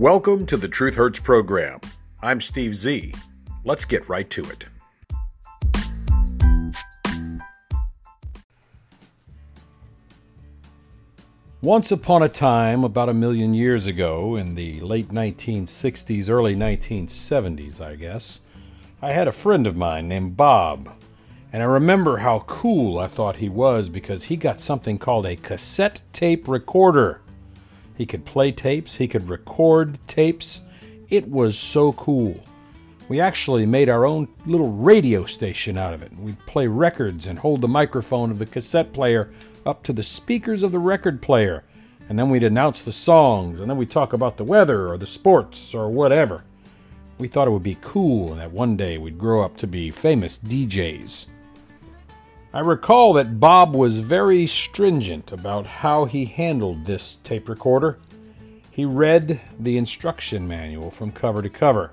Welcome to the Truth Hurts program. I'm Steve Z. Let's get right to it. Once upon a time, about a million years ago, in the late 1960s, early 1970s, I guess, I had a friend of mine named Bob. And I remember how cool I thought he was because he got something called a cassette tape recorder. He could play tapes, he could record tapes. It was so cool. We actually made our own little radio station out of it. We'd play records and hold the microphone of the cassette player up to the speakers of the record player. And then we'd announce the songs, and then we'd talk about the weather or the sports or whatever. We thought it would be cool and that one day we'd grow up to be famous DJs. I recall that Bob was very stringent about how he handled this tape recorder. He read the instruction manual from cover to cover.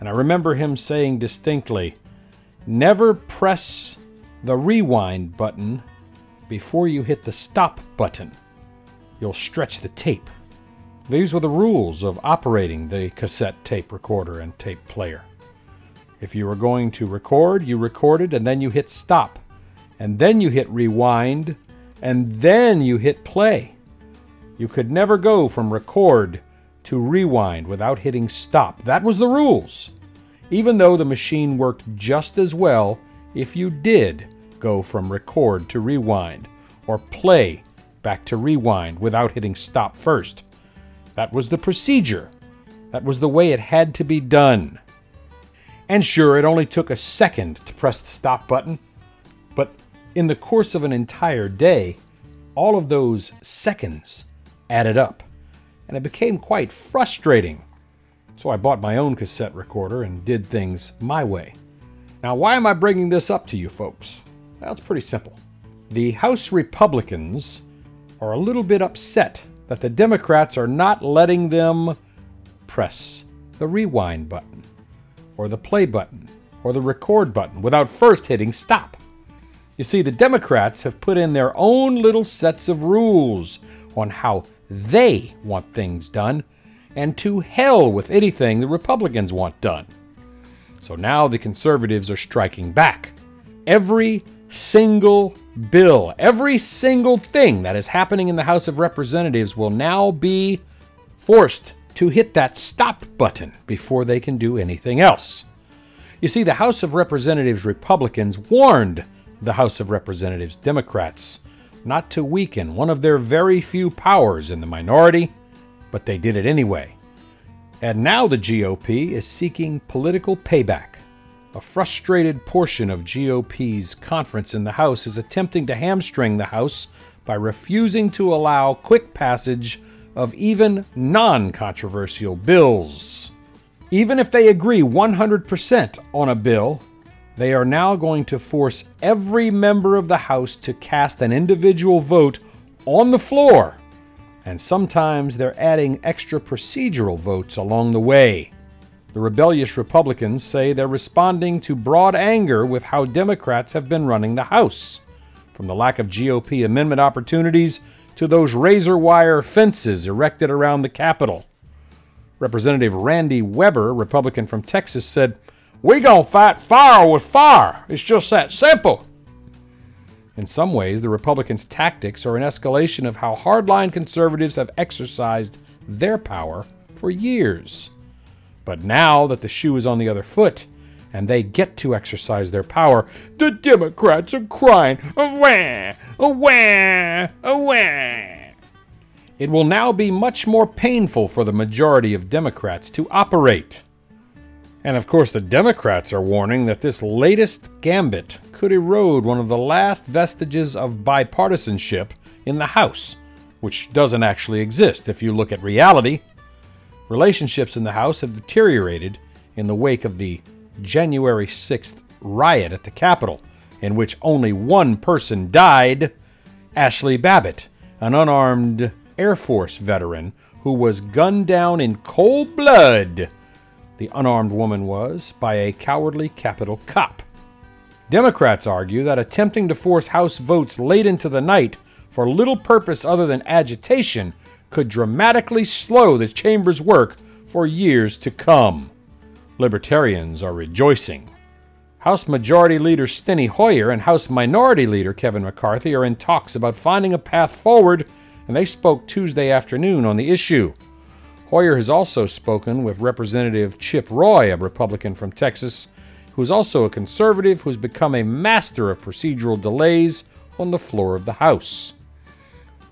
And I remember him saying distinctly, Never press the rewind button before you hit the stop button. You'll stretch the tape. These were the rules of operating the cassette tape recorder and tape player. If you were going to record, you recorded and then you hit stop and then you hit rewind, and then you hit play. You could never go from record to rewind without hitting stop. That was the rules. Even though the machine worked just as well if you did go from record to rewind or play back to rewind without hitting stop first. That was the procedure. That was the way it had to be done. And sure, it only took a second to press the stop button, but in the course of an entire day, all of those seconds added up, and it became quite frustrating. So I bought my own cassette recorder and did things my way. Now, why am I bringing this up to you folks? Well, it's pretty simple. The House Republicans are a little bit upset that the Democrats are not letting them press the rewind button, or the play button, or the record button without first hitting stop. You see, the Democrats have put in their own little sets of rules on how they want things done, and to hell with anything the Republicans want done. So now the conservatives are striking back. Every single bill, every single thing that is happening in the House of Representatives will now be forced to hit that stop button before they can do anything else. You see, the House of Representatives Republicans warned the House of Representatives Democrats not to weaken one of their very few powers in the minority, but they did it anyway. And now the GOP is seeking political payback. A frustrated portion of GOP's conference in the House is attempting to hamstring the House by refusing to allow quick passage of even non controversial bills. Even if they agree 100% on a bill, they are now going to force every member of the House to cast an individual vote on the floor. And sometimes they're adding extra procedural votes along the way. The rebellious Republicans say they're responding to broad anger with how Democrats have been running the House, from the lack of GOP amendment opportunities to those razor wire fences erected around the Capitol. Representative Randy Weber, Republican from Texas, said, we gonna fight fire with fire. It's just that simple. In some ways, the Republicans' tactics are an escalation of how hardline conservatives have exercised their power for years. But now that the shoe is on the other foot, and they get to exercise their power, the Democrats are crying, away, away, away. It will now be much more painful for the majority of Democrats to operate and of course, the Democrats are warning that this latest gambit could erode one of the last vestiges of bipartisanship in the House, which doesn't actually exist if you look at reality. Relationships in the House have deteriorated in the wake of the January 6th riot at the Capitol, in which only one person died Ashley Babbitt, an unarmed Air Force veteran who was gunned down in cold blood the unarmed woman was by a cowardly Capitol cop. Democrats argue that attempting to force House votes late into the night for little purpose other than agitation could dramatically slow the chamber's work for years to come. Libertarians are rejoicing. House Majority Leader Steny Hoyer and House Minority Leader Kevin McCarthy are in talks about finding a path forward, and they spoke Tuesday afternoon on the issue. Hoyer has also spoken with Representative Chip Roy, a Republican from Texas, who is also a conservative who has become a master of procedural delays on the floor of the House.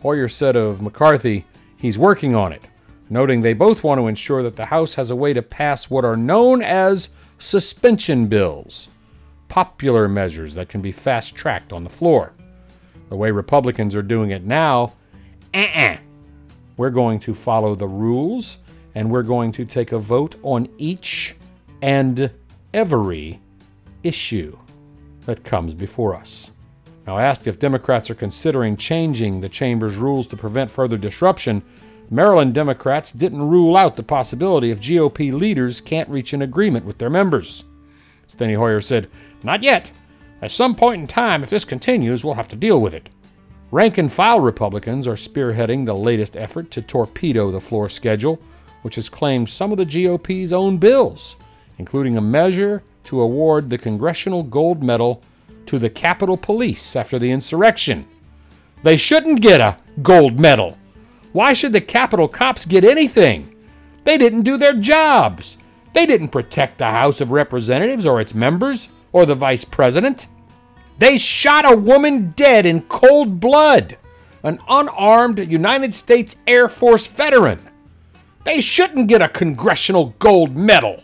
Hoyer said of McCarthy, he's working on it, noting they both want to ensure that the House has a way to pass what are known as suspension bills, popular measures that can be fast tracked on the floor. The way Republicans are doing it now, uh-uh. We're going to follow the rules and we're going to take a vote on each and every issue that comes before us. Now, asked if Democrats are considering changing the chamber's rules to prevent further disruption, Maryland Democrats didn't rule out the possibility if GOP leaders can't reach an agreement with their members. Steny Hoyer said, Not yet. At some point in time, if this continues, we'll have to deal with it. Rank and file Republicans are spearheading the latest effort to torpedo the floor schedule, which has claimed some of the GOP's own bills, including a measure to award the Congressional Gold Medal to the Capitol Police after the insurrection. They shouldn't get a gold medal. Why should the Capitol cops get anything? They didn't do their jobs. They didn't protect the House of Representatives or its members or the Vice President. They shot a woman dead in cold blood, an unarmed United States Air Force veteran. They shouldn't get a Congressional Gold Medal.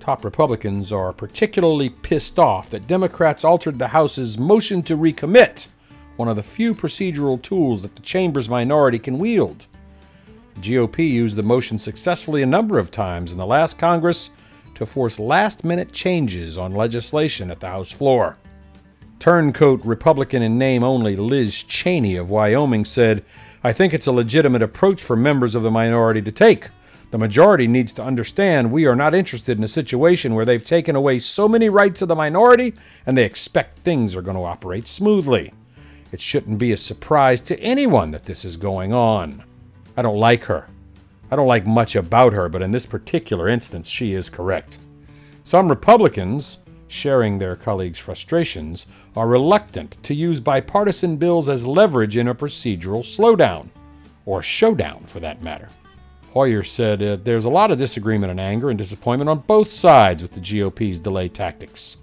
Top Republicans are particularly pissed off that Democrats altered the House's motion to recommit, one of the few procedural tools that the chamber's minority can wield. The GOP used the motion successfully a number of times in the last Congress to force last minute changes on legislation at the House floor. Turncoat Republican in name only Liz Cheney of Wyoming said, I think it's a legitimate approach for members of the minority to take. The majority needs to understand we are not interested in a situation where they've taken away so many rights of the minority and they expect things are going to operate smoothly. It shouldn't be a surprise to anyone that this is going on. I don't like her. I don't like much about her, but in this particular instance, she is correct. Some Republicans, sharing their colleagues' frustrations, are reluctant to use bipartisan bills as leverage in a procedural slowdown, or showdown for that matter. Hoyer said uh, there's a lot of disagreement and anger and disappointment on both sides with the GOP's delay tactics.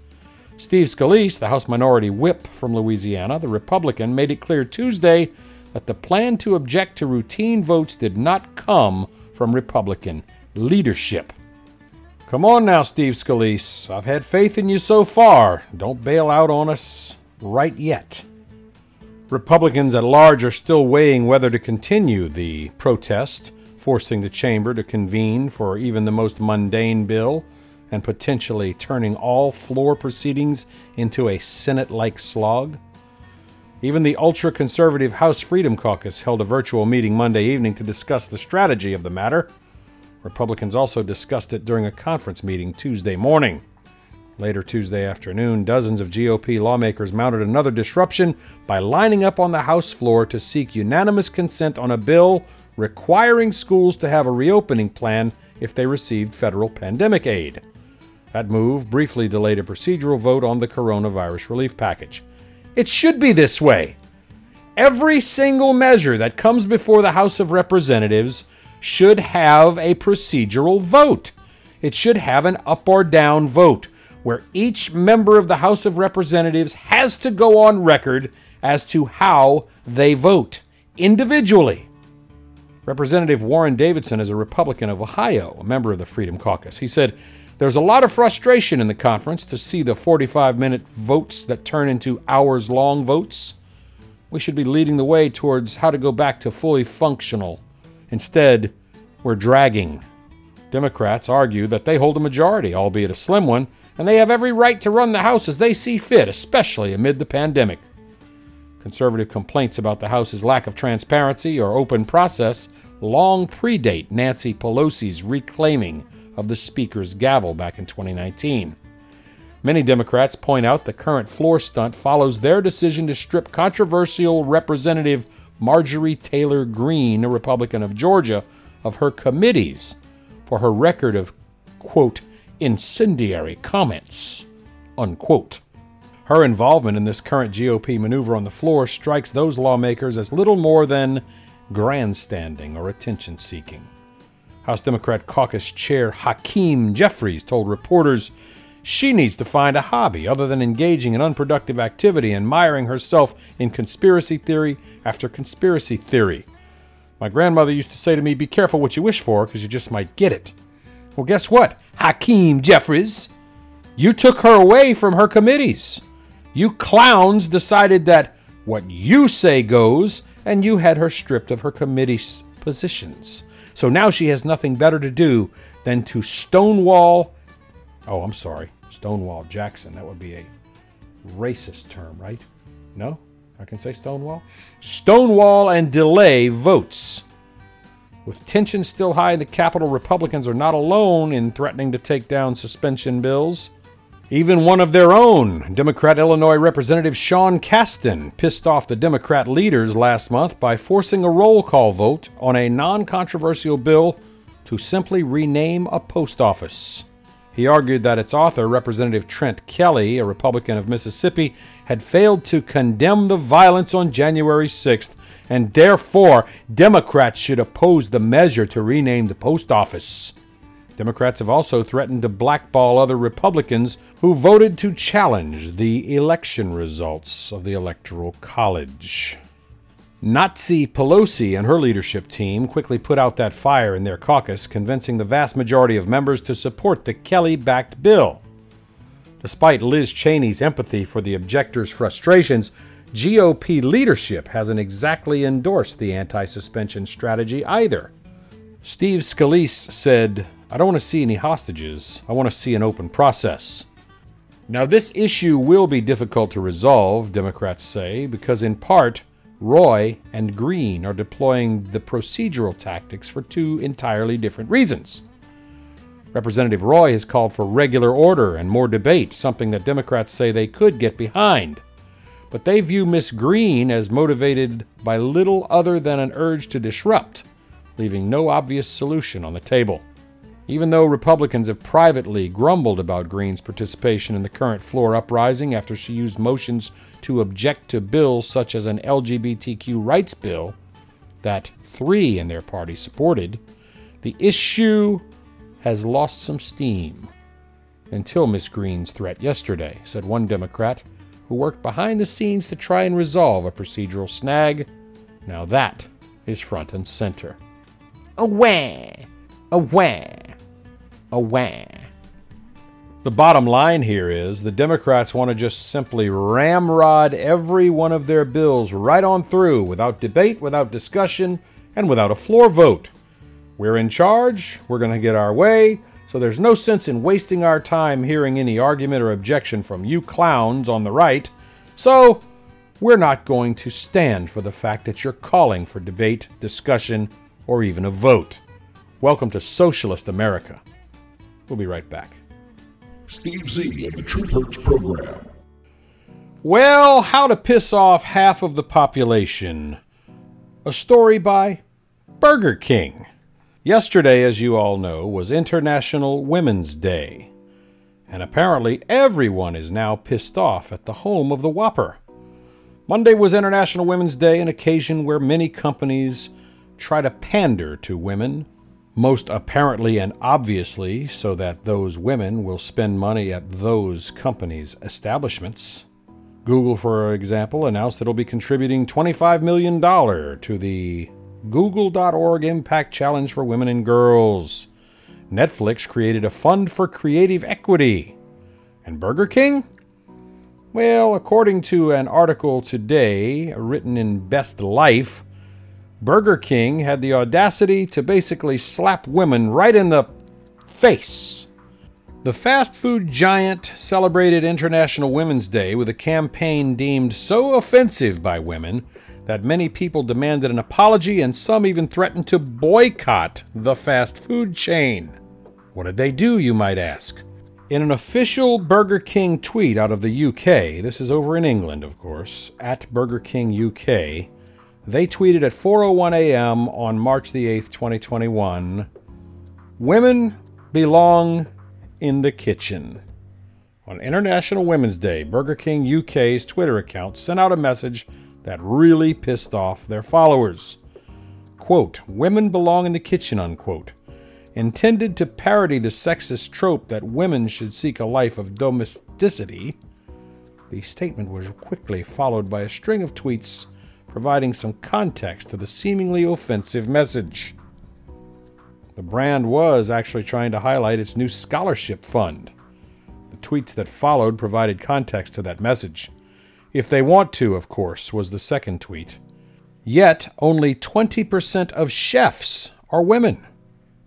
Steve Scalise, the House Minority Whip from Louisiana, the Republican, made it clear Tuesday that the plan to object to routine votes did not come from Republican leadership. Come on now, Steve Scalise. I've had faith in you so far. Don't bail out on us right yet. Republicans at large are still weighing whether to continue the protest forcing the chamber to convene for even the most mundane bill and potentially turning all floor proceedings into a Senate like slog. Even the ultra conservative House Freedom Caucus held a virtual meeting Monday evening to discuss the strategy of the matter. Republicans also discussed it during a conference meeting Tuesday morning. Later Tuesday afternoon, dozens of GOP lawmakers mounted another disruption by lining up on the House floor to seek unanimous consent on a bill requiring schools to have a reopening plan if they received federal pandemic aid. That move briefly delayed a procedural vote on the coronavirus relief package. It should be this way. Every single measure that comes before the House of Representatives should have a procedural vote. It should have an up or down vote where each member of the House of Representatives has to go on record as to how they vote individually. Representative Warren Davidson is a Republican of Ohio, a member of the Freedom Caucus. He said, There's a lot of frustration in the conference to see the 45 minute votes that turn into hours long votes. We should be leading the way towards how to go back to fully functional. Instead, we're dragging. Democrats argue that they hold a majority, albeit a slim one, and they have every right to run the House as they see fit, especially amid the pandemic. Conservative complaints about the House's lack of transparency or open process long predate Nancy Pelosi's reclaiming of the Speaker's gavel back in 2019. Many Democrats point out the current floor stunt follows their decision to strip controversial Representative Marjorie Taylor Greene, a Republican of Georgia, of her committees for her record of, quote, incendiary comments, unquote. Her involvement in this current GOP maneuver on the floor strikes those lawmakers as little more than grandstanding or attention seeking. House Democrat Caucus Chair Hakeem Jeffries told reporters she needs to find a hobby other than engaging in unproductive activity and miring herself in conspiracy theory after conspiracy theory. My grandmother used to say to me, Be careful what you wish for, because you just might get it. Well, guess what, Hakeem Jeffries? You took her away from her committees. You clowns decided that what you say goes, and you had her stripped of her committee positions. So now she has nothing better to do than to stonewall. Oh, I'm sorry. Stonewall Jackson. That would be a racist term, right? No? I can say Stonewall? Stonewall and delay votes. With tensions still high in the Capitol, Republicans are not alone in threatening to take down suspension bills. Even one of their own, Democrat Illinois Representative Sean Casten, pissed off the Democrat leaders last month by forcing a roll call vote on a non controversial bill to simply rename a post office. He argued that its author, Representative Trent Kelly, a Republican of Mississippi, had failed to condemn the violence on January 6th, and therefore Democrats should oppose the measure to rename the post office. Democrats have also threatened to blackball other Republicans who voted to challenge the election results of the Electoral College. Nazi Pelosi and her leadership team quickly put out that fire in their caucus, convincing the vast majority of members to support the Kelly backed bill. Despite Liz Cheney's empathy for the objectors' frustrations, GOP leadership hasn't exactly endorsed the anti suspension strategy either. Steve Scalise said, I don't want to see any hostages. I want to see an open process. Now, this issue will be difficult to resolve, Democrats say, because in part, Roy and Greene are deploying the procedural tactics for two entirely different reasons. Representative Roy has called for regular order and more debate, something that Democrats say they could get behind. But they view Miss Greene as motivated by little other than an urge to disrupt, leaving no obvious solution on the table. Even though Republicans have privately grumbled about Greene's participation in the current floor uprising after she used motions to object to bills such as an LGBTQ rights bill that three in their party supported, the issue has lost some steam. Until Miss Greene's threat yesterday, said one Democrat who worked behind the scenes to try and resolve a procedural snag. Now that is front and center. Away! Away! Away! The bottom line here is the Democrats want to just simply ramrod every one of their bills right on through without debate, without discussion, and without a floor vote. We're in charge, we're going to get our way, so there's no sense in wasting our time hearing any argument or objection from you clowns on the right. So, we're not going to stand for the fact that you're calling for debate, discussion, or even a vote. Welcome to Socialist America. We'll be right back. Steve Z of the Truth Hurts program. Well, how to piss off half of the population. A story by Burger King. Yesterday, as you all know, was International Women's Day. And apparently, everyone is now pissed off at the home of the Whopper. Monday was International Women's Day, an occasion where many companies try to pander to women most apparently and obviously so that those women will spend money at those companies' establishments. Google, for example, announced it'll be contributing $25 million to the Google.org Impact Challenge for Women and Girls. Netflix created a fund for creative equity. And Burger King? Well, according to an article today written in Best Life, Burger King had the audacity to basically slap women right in the face. The fast food giant celebrated International Women's Day with a campaign deemed so offensive by women that many people demanded an apology and some even threatened to boycott the fast food chain. What did they do, you might ask? In an official Burger King tweet out of the UK, this is over in England, of course, at Burger King UK, They tweeted at 4:01 a.m. on March the 8th, 2021, "Women belong in the kitchen." On International Women's Day, Burger King UK's Twitter account sent out a message that really pissed off their followers. Quote, "Women belong in the kitchen," unquote. Intended to parody the sexist trope that women should seek a life of domesticity, the statement was quickly followed by a string of tweets providing some context to the seemingly offensive message. The brand was actually trying to highlight its new scholarship fund. The tweets that followed provided context to that message. If they want to, of course, was the second tweet. Yet, only 20% of chefs are women.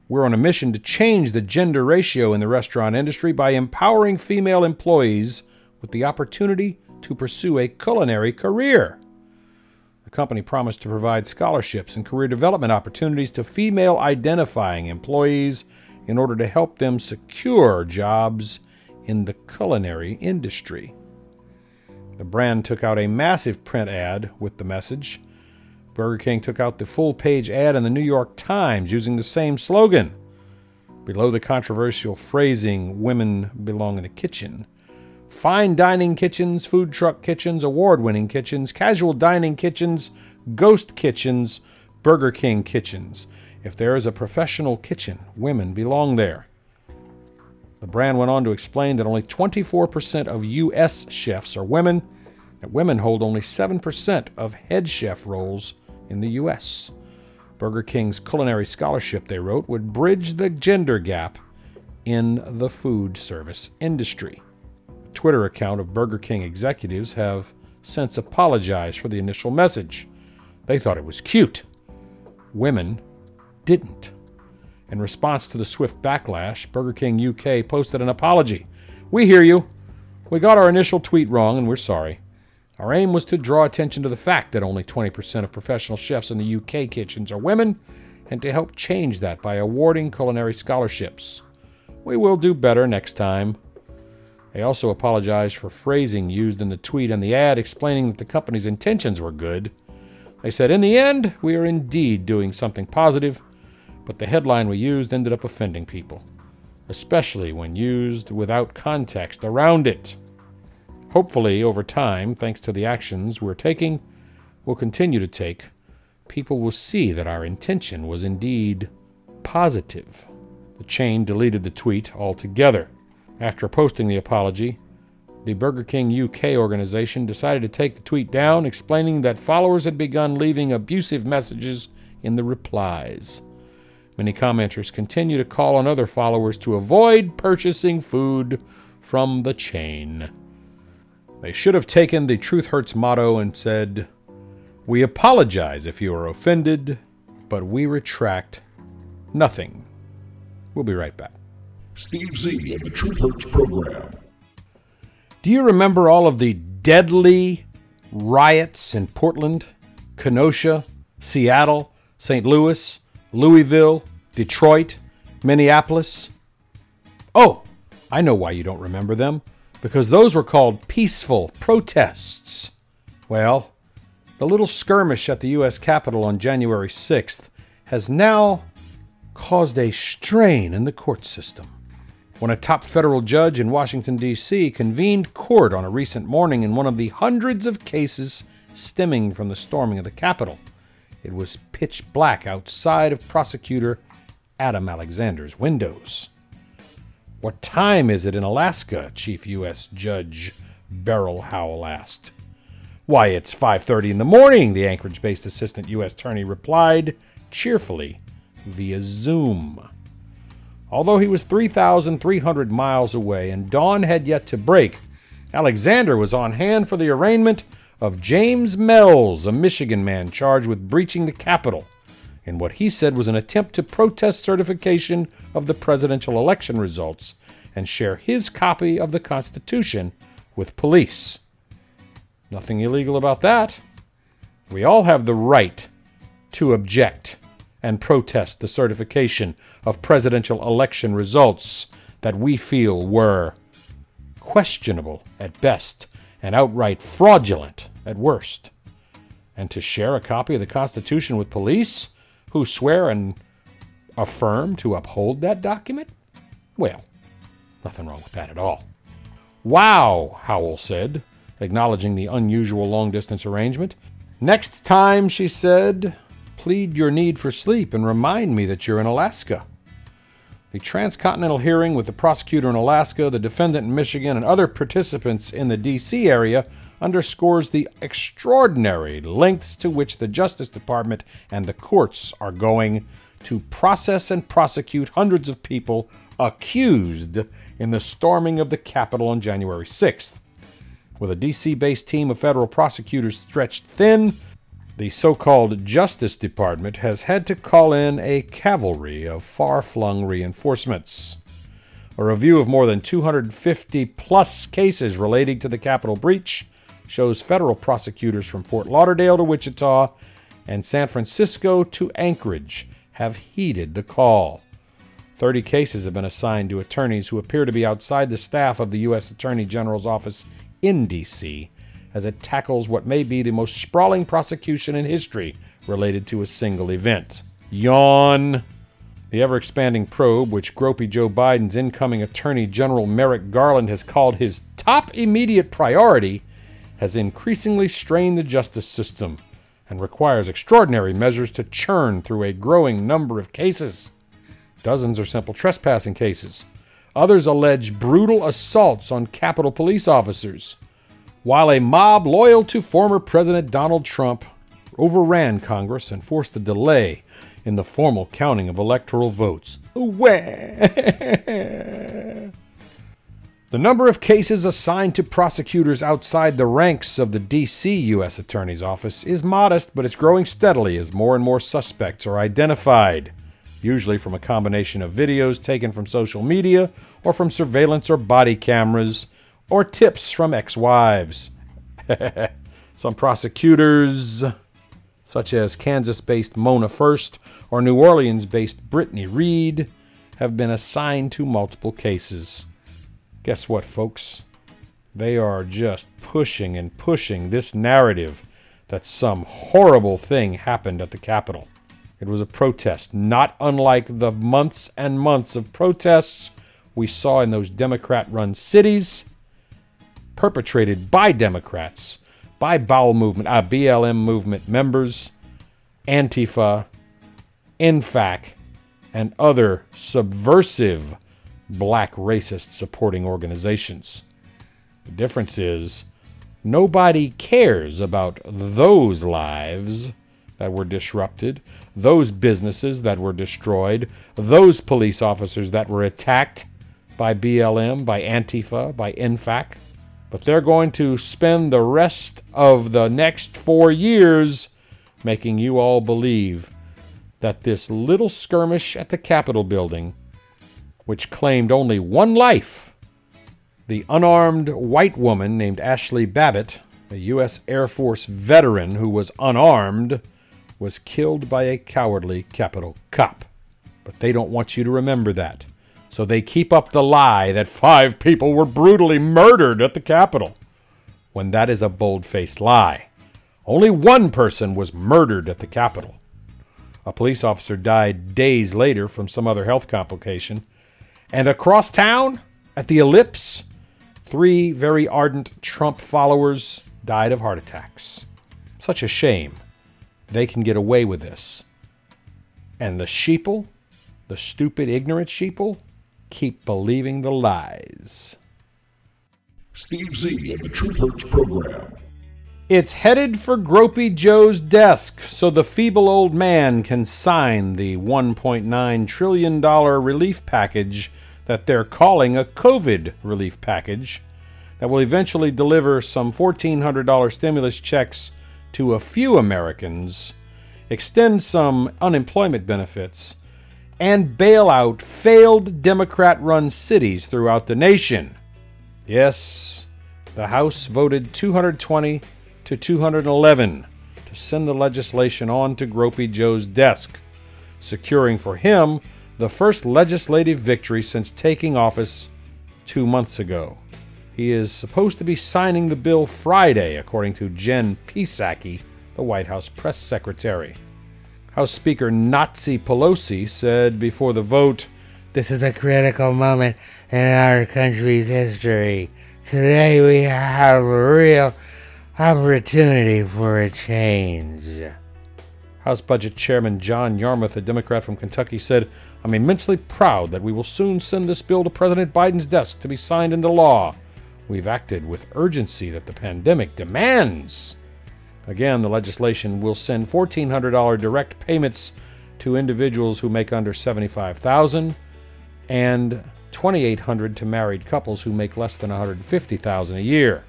We're on a mission to change the gender ratio in the restaurant industry by empowering female employees with the opportunity to pursue a culinary career. Company promised to provide scholarships and career development opportunities to female identifying employees in order to help them secure jobs in the culinary industry. The brand took out a massive print ad with the message. Burger King took out the full page ad in the New York Times using the same slogan. Below the controversial phrasing, Women Belong in the Kitchen, fine dining kitchens, food truck kitchens, award winning kitchens, casual dining kitchens, ghost kitchens, Burger King kitchens. If there is a professional kitchen, women belong there. The brand went on to explain that only 24% of U.S. chefs are women, that women hold only 7% of head chef roles in the U.S. Burger King's culinary scholarship, they wrote, would bridge the gender gap in the food service industry. Twitter account of Burger King executives have since apologized for the initial message. They thought it was cute. Women didn't. In response to the swift backlash, Burger King UK posted an apology. We hear you. We got our initial tweet wrong and we're sorry. Our aim was to draw attention to the fact that only 20% of professional chefs in the UK kitchens are women and to help change that by awarding culinary scholarships. We will do better next time. They also apologized for phrasing used in the tweet and the ad explaining that the company's intentions were good. They said, In the end, we are indeed doing something positive, but the headline we used ended up offending people, especially when used without context around it. Hopefully, over time, thanks to the actions we're taking, we'll continue to take, people will see that our intention was indeed positive. The chain deleted the tweet altogether. After posting the apology, the Burger King UK organization decided to take the tweet down, explaining that followers had begun leaving abusive messages in the replies. Many commenters continue to call on other followers to avoid purchasing food from the chain. They should have taken the Truth Hurts motto and said, We apologize if you are offended, but we retract nothing. We'll be right back. Steve Z and the Truth Hurts program. Do you remember all of the deadly riots in Portland, Kenosha, Seattle, St. Louis, Louisville, Detroit, Minneapolis? Oh, I know why you don't remember them. Because those were called peaceful protests. Well, the little skirmish at the U.S. Capitol on January 6th has now caused a strain in the court system when a top federal judge in Washington, D.C. convened court on a recent morning in one of the hundreds of cases stemming from the storming of the Capitol. It was pitch black outside of prosecutor Adam Alexander's windows. What time is it in Alaska? Chief U.S. Judge Beryl Howell asked. Why, it's 5:30 in the morning, the Anchorage-based assistant U.S. attorney replied cheerfully via Zoom. Although he was 3,300 miles away and dawn had yet to break, Alexander was on hand for the arraignment of James Mels, a Michigan man charged with breaching the Capitol in what he said was an attempt to protest certification of the presidential election results and share his copy of the Constitution with police. Nothing illegal about that. We all have the right to object and protest the certification of presidential election results that we feel were questionable at best and outright fraudulent at worst. and to share a copy of the Constitution with police who swear and affirm to uphold that document? Well, nothing wrong with that at all. Wow, Howell said, acknowledging the unusual long distance arrangement. Next time, she said, plead your need for sleep and remind me that you're in Alaska. The transcontinental hearing with the prosecutor in Alaska, the defendant in Michigan, and other participants in the D.C. area underscores the extraordinary lengths to which the Justice Department and the courts are going to process and prosecute hundreds of people accused in the storming of the Capitol on January 6th. With a DC based team of federal prosecutors stretched thin, the so called Justice Department has had to call in a cavalry of far flung reinforcements. A review of more than 250 plus cases relating to the Capitol breach shows federal prosecutors from Fort Lauderdale to Wichita and San Francisco to Anchorage have heeded the call. 30 cases have been assigned to attorneys who appear to be outside the staff of the U.S. Attorney General's office in D.C. as it tackles what may be the most sprawling prosecution in history related to a single event. Yawn. The ever expanding probe, which gropey Joe Biden's incoming Attorney General Merrick Garland has called his top immediate priority, has increasingly strained the justice system and requires extraordinary measures to churn through a growing number of cases. Dozens are simple trespassing cases. Others allege brutal assaults on Capitol police officers, while a mob loyal to former President Donald Trump overran Congress and forced a delay in the formal counting of electoral votes. The number of cases assigned to prosecutors outside the ranks of the D.C. U.S. Attorney's Office is modest, but it's growing steadily as more and more suspects are identified, usually from a combination of videos taken from social media or from surveillance or body cameras or tips from ex wives. Some prosecutors, such as Kansas based Mona Furst or New Orleans based Brittany Reed, have been assigned to multiple cases. Guess what, folks? They are just pushing and pushing this narrative that some horrible thing happened at the Capitol. It was a protest, not unlike the months and months of protests we saw in those Democrat run cities, perpetrated by Democrats, by bowel movement, uh, BLM movement members, Antifa, INFAC, and other subversive black racist supporting organizations. The difference is nobody cares about those lives that were disrupted, those businesses that were destroyed, those police officers that were attacked by BLM, by Antifa, by INFAC. But they're going to spend the rest of the next four years making you all believe that this little skirmish at the Capitol building which claimed only one life. The unarmed white woman named Ashley Babbitt, a U.S. Air Force veteran who was unarmed, was killed by a cowardly Capitol cop. But they don't want you to remember that. So they keep up the lie that five people were brutally murdered at the Capitol, when that is a bold faced lie. Only one person was murdered at the Capitol. A police officer died days later from some other health complication, and across town, at the Ellipse, three very ardent Trump followers died of heart attacks. Such a shame. They can get away with this. And the sheeple, the stupid, ignorant sheeple, keep believing the lies. Steve Z of the Truth Hurts program. It's headed for Gropey Joe's desk so the feeble old man can sign the $1.9 trillion relief package that they're calling a COVID relief package that will eventually deliver some $1,400 stimulus checks to a few Americans, extend some unemployment benefits, and bail out failed Democrat run cities throughout the nation. Yes, the House voted 220 to 211 to send the legislation on to Gropey Joe's desk, securing for him the first legislative victory since taking office two months ago. He is supposed to be signing the bill Friday, according to Jen Psaki, the White House press secretary. House Speaker Nazi Pelosi said before the vote, This is a critical moment in our country's history. Today we have a real opportunity for a change. House Budget Chairman John Yarmuth, a Democrat from Kentucky, said, I'm immensely proud that we will soon send this bill to President Biden's desk to be signed into law. We've acted with urgency that the pandemic demands. Again, the legislation will send $1,400 direct payments to individuals who make under $75,000, and $2,800 to married couples who make less than 150,000 a year.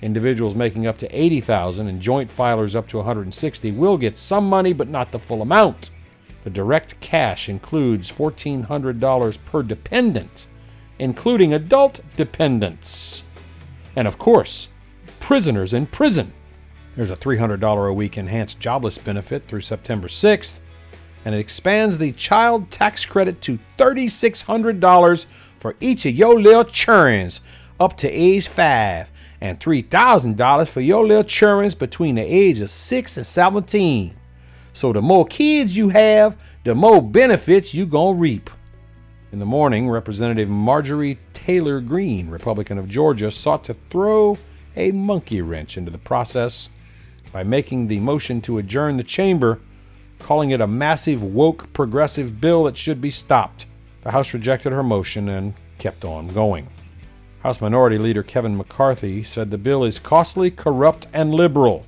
Individuals making up to 80,000 and joint filers up to 160 will get some money but not the full amount. The direct cash includes $1,400 per dependent, including adult dependents. And of course, prisoners in prison. There's a $300 a week enhanced jobless benefit through September 6th, and it expands the child tax credit to $3,600 for each of your little churns up to age 5 and $3,000 for your little children between the age of 6 and 17. So the more kids you have, the more benefits you gonna reap. In the morning, Representative Marjorie Taylor Greene, Republican of Georgia, sought to throw a monkey wrench into the process by making the motion to adjourn the chamber, calling it a massive woke progressive bill that should be stopped. The House rejected her motion and kept on going. House Minority Leader Kevin McCarthy said the bill is costly, corrupt, and liberal.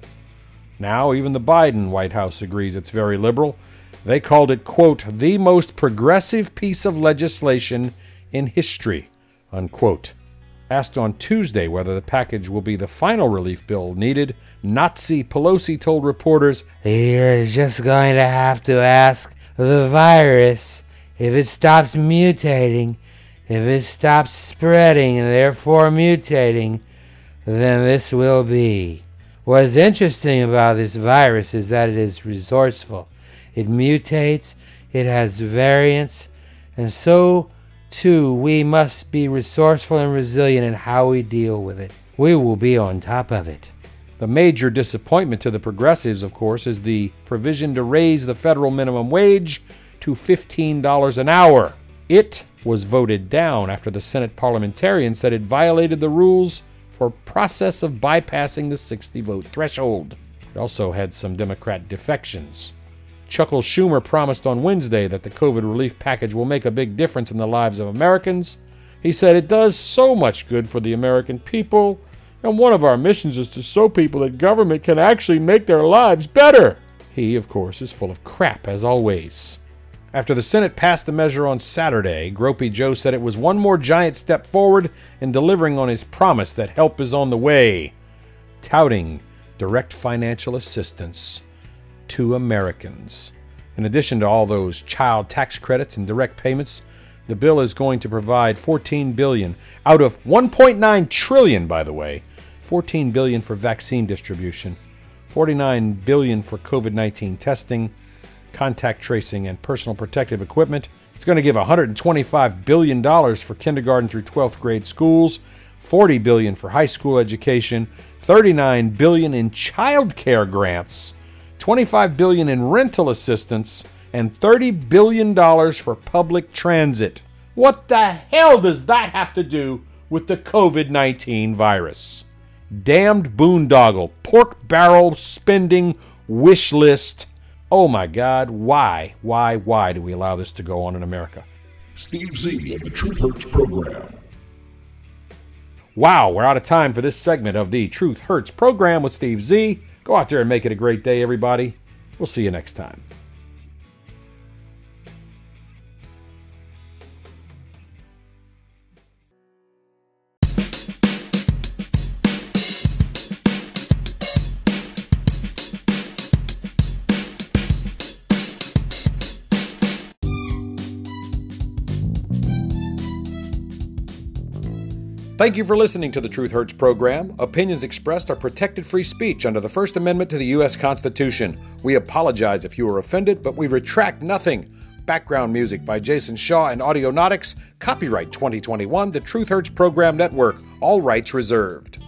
Now, even the Biden White House agrees it's very liberal. They called it, quote, the most progressive piece of legislation in history, unquote. Asked on Tuesday whether the package will be the final relief bill needed, Nazi Pelosi told reporters, You're just going to have to ask the virus if it stops mutating if it stops spreading and therefore mutating, then this will be. What's interesting about this virus is that it is resourceful. It mutates, it has variants, and so too we must be resourceful and resilient in how we deal with it. We will be on top of it. The major disappointment to the progressives, of course, is the provision to raise the federal minimum wage to $15 an hour. It was voted down after the Senate parliamentarian said it violated the rules for process of bypassing the 60 vote threshold. It also had some Democrat defections. Chuckles Schumer promised on Wednesday that the COVID relief package will make a big difference in the lives of Americans. He said it does so much good for the American people, and one of our missions is to show people that government can actually make their lives better. He, of course, is full of crap as always. After the Senate passed the measure on Saturday, Gropey Joe said it was one more giant step forward in delivering on his promise that help is on the way, touting direct financial assistance to Americans. In addition to all those child tax credits and direct payments, the bill is going to provide 14 billion out of 1.9 trillion by the way, 14 billion for vaccine distribution, 49 billion for COVID-19 testing, contact tracing, and personal protective equipment. It's going to give $125 billion for kindergarten through 12th grade schools, 40 billion for high school education, 39 billion in child care grants, 25 billion in rental assistance, and $30 billion for public transit. What the hell does that have to do with the COVID 19 virus? Damned boondoggle, pork barrel spending wish list Oh my God, why, why, why do we allow this to go on in America? Steve Z of the Truth Hurts program. Wow, we're out of time for this segment of the Truth Hurts program with Steve Z. Go out there and make it a great day, everybody. We'll see you next time. Thank you for listening to the Truth Hurts program. Opinions expressed are protected free speech under the First Amendment to the U.S. Constitution. We apologize if you were offended, but we retract nothing. Background music by Jason Shaw and Audionautix. Copyright 2021, the Truth Hurts Program Network. All rights reserved.